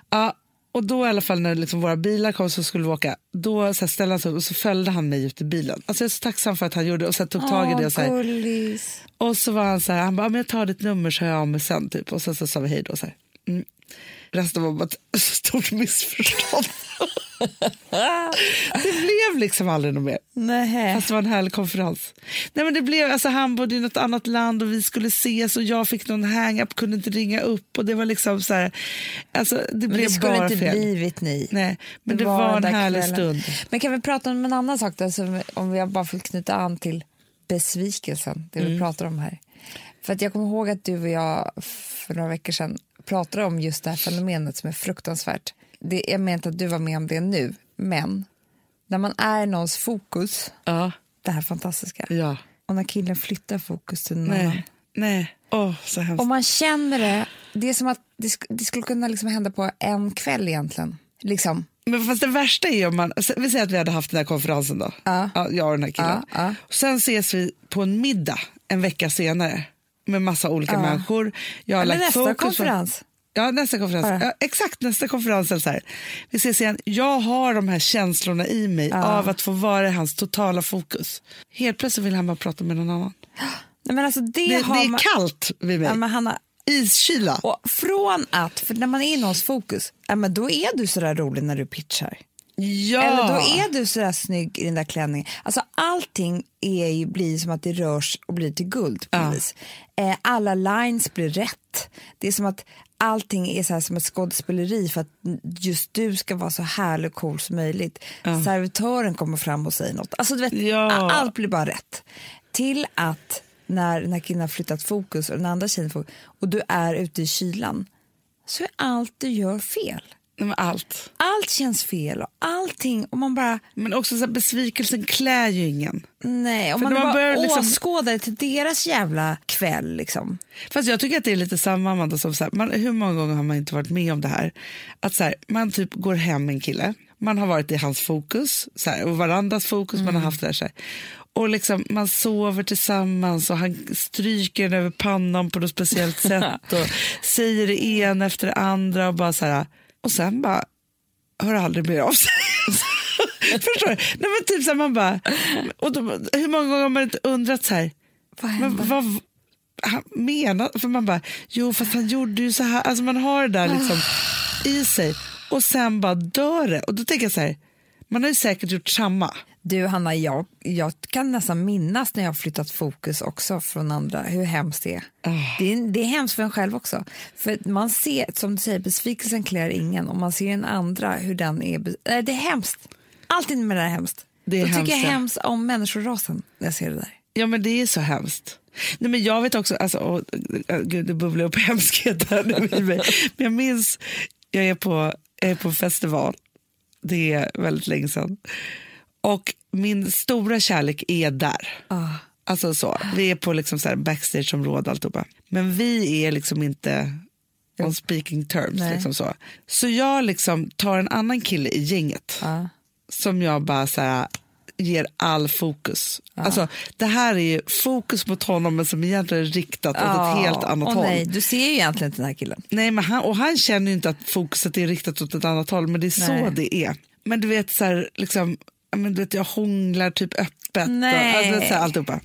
Ja, och då i alla fall när liksom våra bilar kom så skulle vi åka, då så här, ställde han sig upp och så följde han mig ut i bilen. Alltså jag är så tacksam för att han gjorde det och sen tog tag i det och så här, och så var han så här, han bara, jag tar ditt nummer så hör jag av mig sen typ. Och sen så sa vi hej då så här. Mm. Resten var bara ett stort missförstånd. det blev liksom aldrig något mer. Nej. Fast det var en härlig konferens. Nej, men det blev, alltså, han bodde i något annat land och vi skulle ses och jag fick någon hang-up, kunde inte ringa upp. Och det var liksom så här, alltså, det Men blev det skulle bara inte fel. blivit ni. Nej, men det, var, den en härlig kvällen. stund. Men kan vi prata om en annan sak då, som, om jag bara får knyta an till besvikelsen, det vi Mm. pratar om här. För att jag kommer ihåg att du och jag för några veckor sedan pratade om just det här fenomenet som är fruktansvärt. Det, jag menar inte att du var med om det nu, men när man är någons fokus, Ja, det här fantastiska, ja. och när killen flyttar fokus till någon annan. Nej. Åh, så hemskt. Och man känner det, det är som att det, sk- det skulle kunna liksom hända på en kväll egentligen. Liksom. Men fast det värsta är om man, vi säger att vi hade haft den här konferensen då, Ja. jag och den här killen. Ja, ja. Sen ses vi på en middag en vecka senare med massa olika Ja. människor. Jag har Eller lagt nästa fokus på- konferens. Ja, nästa konferens. Bara. Ja, exakt, nästa konferens. Eller så här. Vi ses igen. Jag har de här känslorna i mig av att få vara i hans totala fokus. Helt plötsligt vill han bara prata med någon annan. Nej, men alltså det, Det, har det är man, kallt vid mig. ja, men Hanna, Iskyla. och från att, för när man är i någons fokus, ja, men då är du så där rolig när du pitchar. Ja. Eller då är du så där snygg i den där klänningen. Alltså allting är ju, blir som att det rörs och blir till guld på Ja. vis. Eh, alla lines blir rätt. Det är som att allting är så här som ett skådespeleri för att just du ska vara så härlig och cool som möjligt. Ja. Servitören kommer fram och säger något. Alltså, du vet, ja. Allt blir bara rätt. Till att när den här killen har flyttat fokus och den andra tjejen får, och du är ute i kylan så är allt du gör fel. Allt. Allt känns fel och allting. Och man bara... Men också så besvikelsen klär ju ingen. Nej, och man, man bara liksom... åskådare till deras jävla kväll. Liksom. Fast jag tycker att det är lite samma, Amanda, som så här, man, hur många gånger har man inte varit med om det här? Att så här, man typ går hem med en kille, man har varit i hans fokus så här, och varandras fokus, mm. man har mm. haft det där, så här. Och liksom, man sover tillsammans och han stryker den över pannan på något speciellt sätt och säger det ena efter det andra och bara så här, och sen bara hör aldrig mer av sig. Förstår du? Nej, men typ så här, man bara, och då, hur många gånger har man inte undrat så här, vad hände? vad, han menar, för man bara, jo fast han gjorde ju så här, alltså man har det där liksom i sig och sen bara dör det. Och då tänker jag så här, man har ju säkert gjort samma. Du Hanna, jag, jag kan nästan minnas när jag har flyttat fokus också från andra, hur hemskt det är. Oh. Det är. Det är hemskt för en själv också. För man ser, som du säger, besvikelsen klär ingen och man ser den andra, hur den är. Äh, det är hemskt. Alltid med det är hemskt. Det är jag tycker jag hemskt om människorasen när jag ser det där. Ja men det är så hemskt. Nej, men jag vet också, alltså, oh, gud, det bubblar upp hemskhet här nu i mig. Men jag minns, jag är på, jag är på festival, det är väldigt länge sedan. Och min stora kärlek är där. Oh. Alltså så, vi är på liksom så backstageområde alltihopa. Men vi är liksom inte on speaking terms. Liksom så. så jag liksom tar en annan kille i gänget uh. som jag bara så här, ger all fokus. Uh. Alltså, det här är ju fokus mot honom men som egentligen är riktat uh. åt ett helt annat oh, håll. Nej, du ser ju egentligen den här killen. Nej, men han, och han känner inte att fokuset är riktat åt ett annat håll men det är nej. så det är. Men du vet, så här, liksom, men, du vet, jag hånglar typ öppet. Nej. Och, alltså, alltihopa.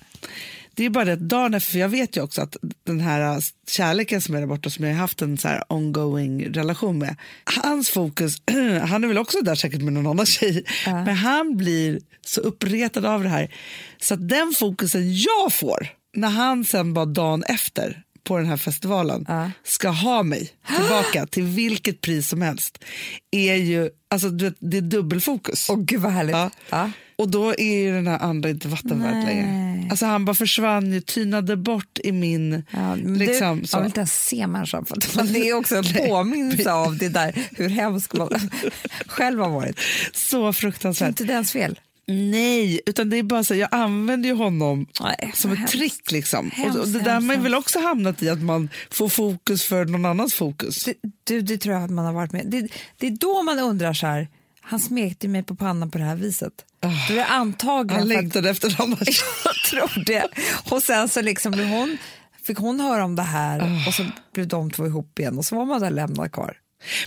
Det är bara det dagen efter, för jag vet ju också att den här kärleken som är där borta, som jag har haft en så här ongoing relation med, hans fokus, han är väl också där säkert med någon annan tjej, uh. men han blir så uppretad av det här så att den fokusen jag får när han sen bara dagen efter på den här festivalen uh. ska ha mig tillbaka till vilket pris som helst är ju, alltså du vet, det är dubbelfokus. Åh oh, gud vad härligt. Ja. Uh. Och då är ju den här andra inte vattenvärd längre. Alltså han bara försvann ju, tynade bort i min... Ja, liksom, du, så. Jag vill inte ens se människan, för det är också en påminnelse av det där hur hemskt man själv har varit. Så fruktansvärt. Det är inte dens fel. Nej, utan det är bara så jag använder ju honom Nej, som ett hemskt. trick. Liksom. Hemskt, och, det där hemskt. man väl också hamnat i, att man får fokus för någon annans fokus. Det, du, det tror jag att man har varit med Det, det är då man undrar så här, han smekte mig på pannan på det här viset. Oh, då är antagligen han längtade efter honom. jag tror det. Och sen så liksom blev hon, fick hon höra om det här oh. och så blev de två ihop igen och så var man där lämnad kvar.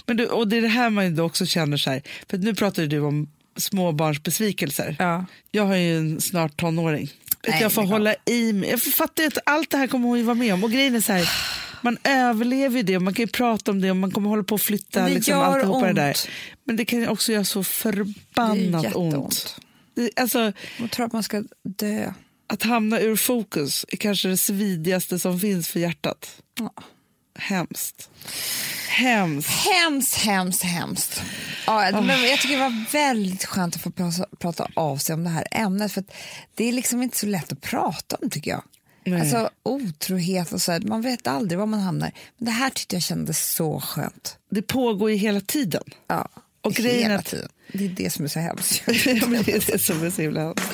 Men du, och det är det här man också känner så här, för nu pratar du om småbarnsbesvikelser. Ja. Jag har ju en snart tonåring. Nej, jag får hålla i mig. Jag fattar att allt det här kommer hon ju vara med om. Och grejen är så här, man överlever ju det och man kan ju prata om det och man kommer hålla på att flytta det liksom, alltihopa ont. det där. Men det kan också göra så förbannat ont. Det, alltså, man tror att man ska dö. Att hamna ur fokus är kanske det svidigaste som finns för hjärtat. Ja. Hemskt. Hemskt. Hemskt, hemskt, hemskt. Ja, oh. men jag tycker det var väldigt skönt att få prata, prata av sig om det här ämnet. För Det är liksom inte så lätt att prata om, tycker jag. Nej. Alltså otrohet och så, här, man vet aldrig var man hamnar. Men det här tyckte jag kändes så skönt. Det pågår ju hela tiden. Ja, och hela tiden. Det är det som är så hemskt. ja, det är det som är så himla hemskt.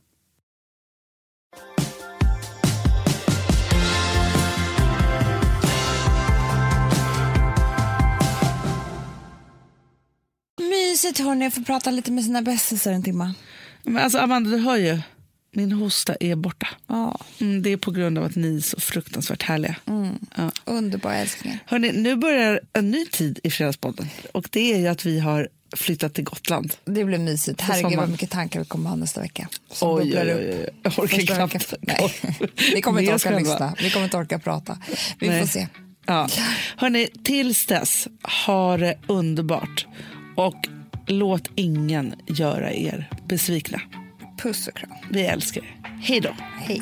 Mysigt hörni, jag får prata lite med sina bästisar en timme. Men alltså Amanda, du hör ju. Min hosta är borta. Ja, Mm, det är på grund av att ni är så fruktansvärt härliga. Ja. underbara älsklingar. Hörrni, nu börjar en ny tid i Fredagspodden. Och det är ju att vi har flyttat till Gotland. Det blir mysigt. Herregud vad mycket tankar vi kommer ha nästa vecka. Som Oj, oj, oj. Jag orkar Första knappt. Nej, vi kommer inte orka lyssna. Vi kommer inte orka prata. Vi Nej. får se. Ja. Hörrni, tills dess, ha det underbart. Och låt ingen göra er besvikna. Puss och kram. Vi älskar er. Hej då. Hej.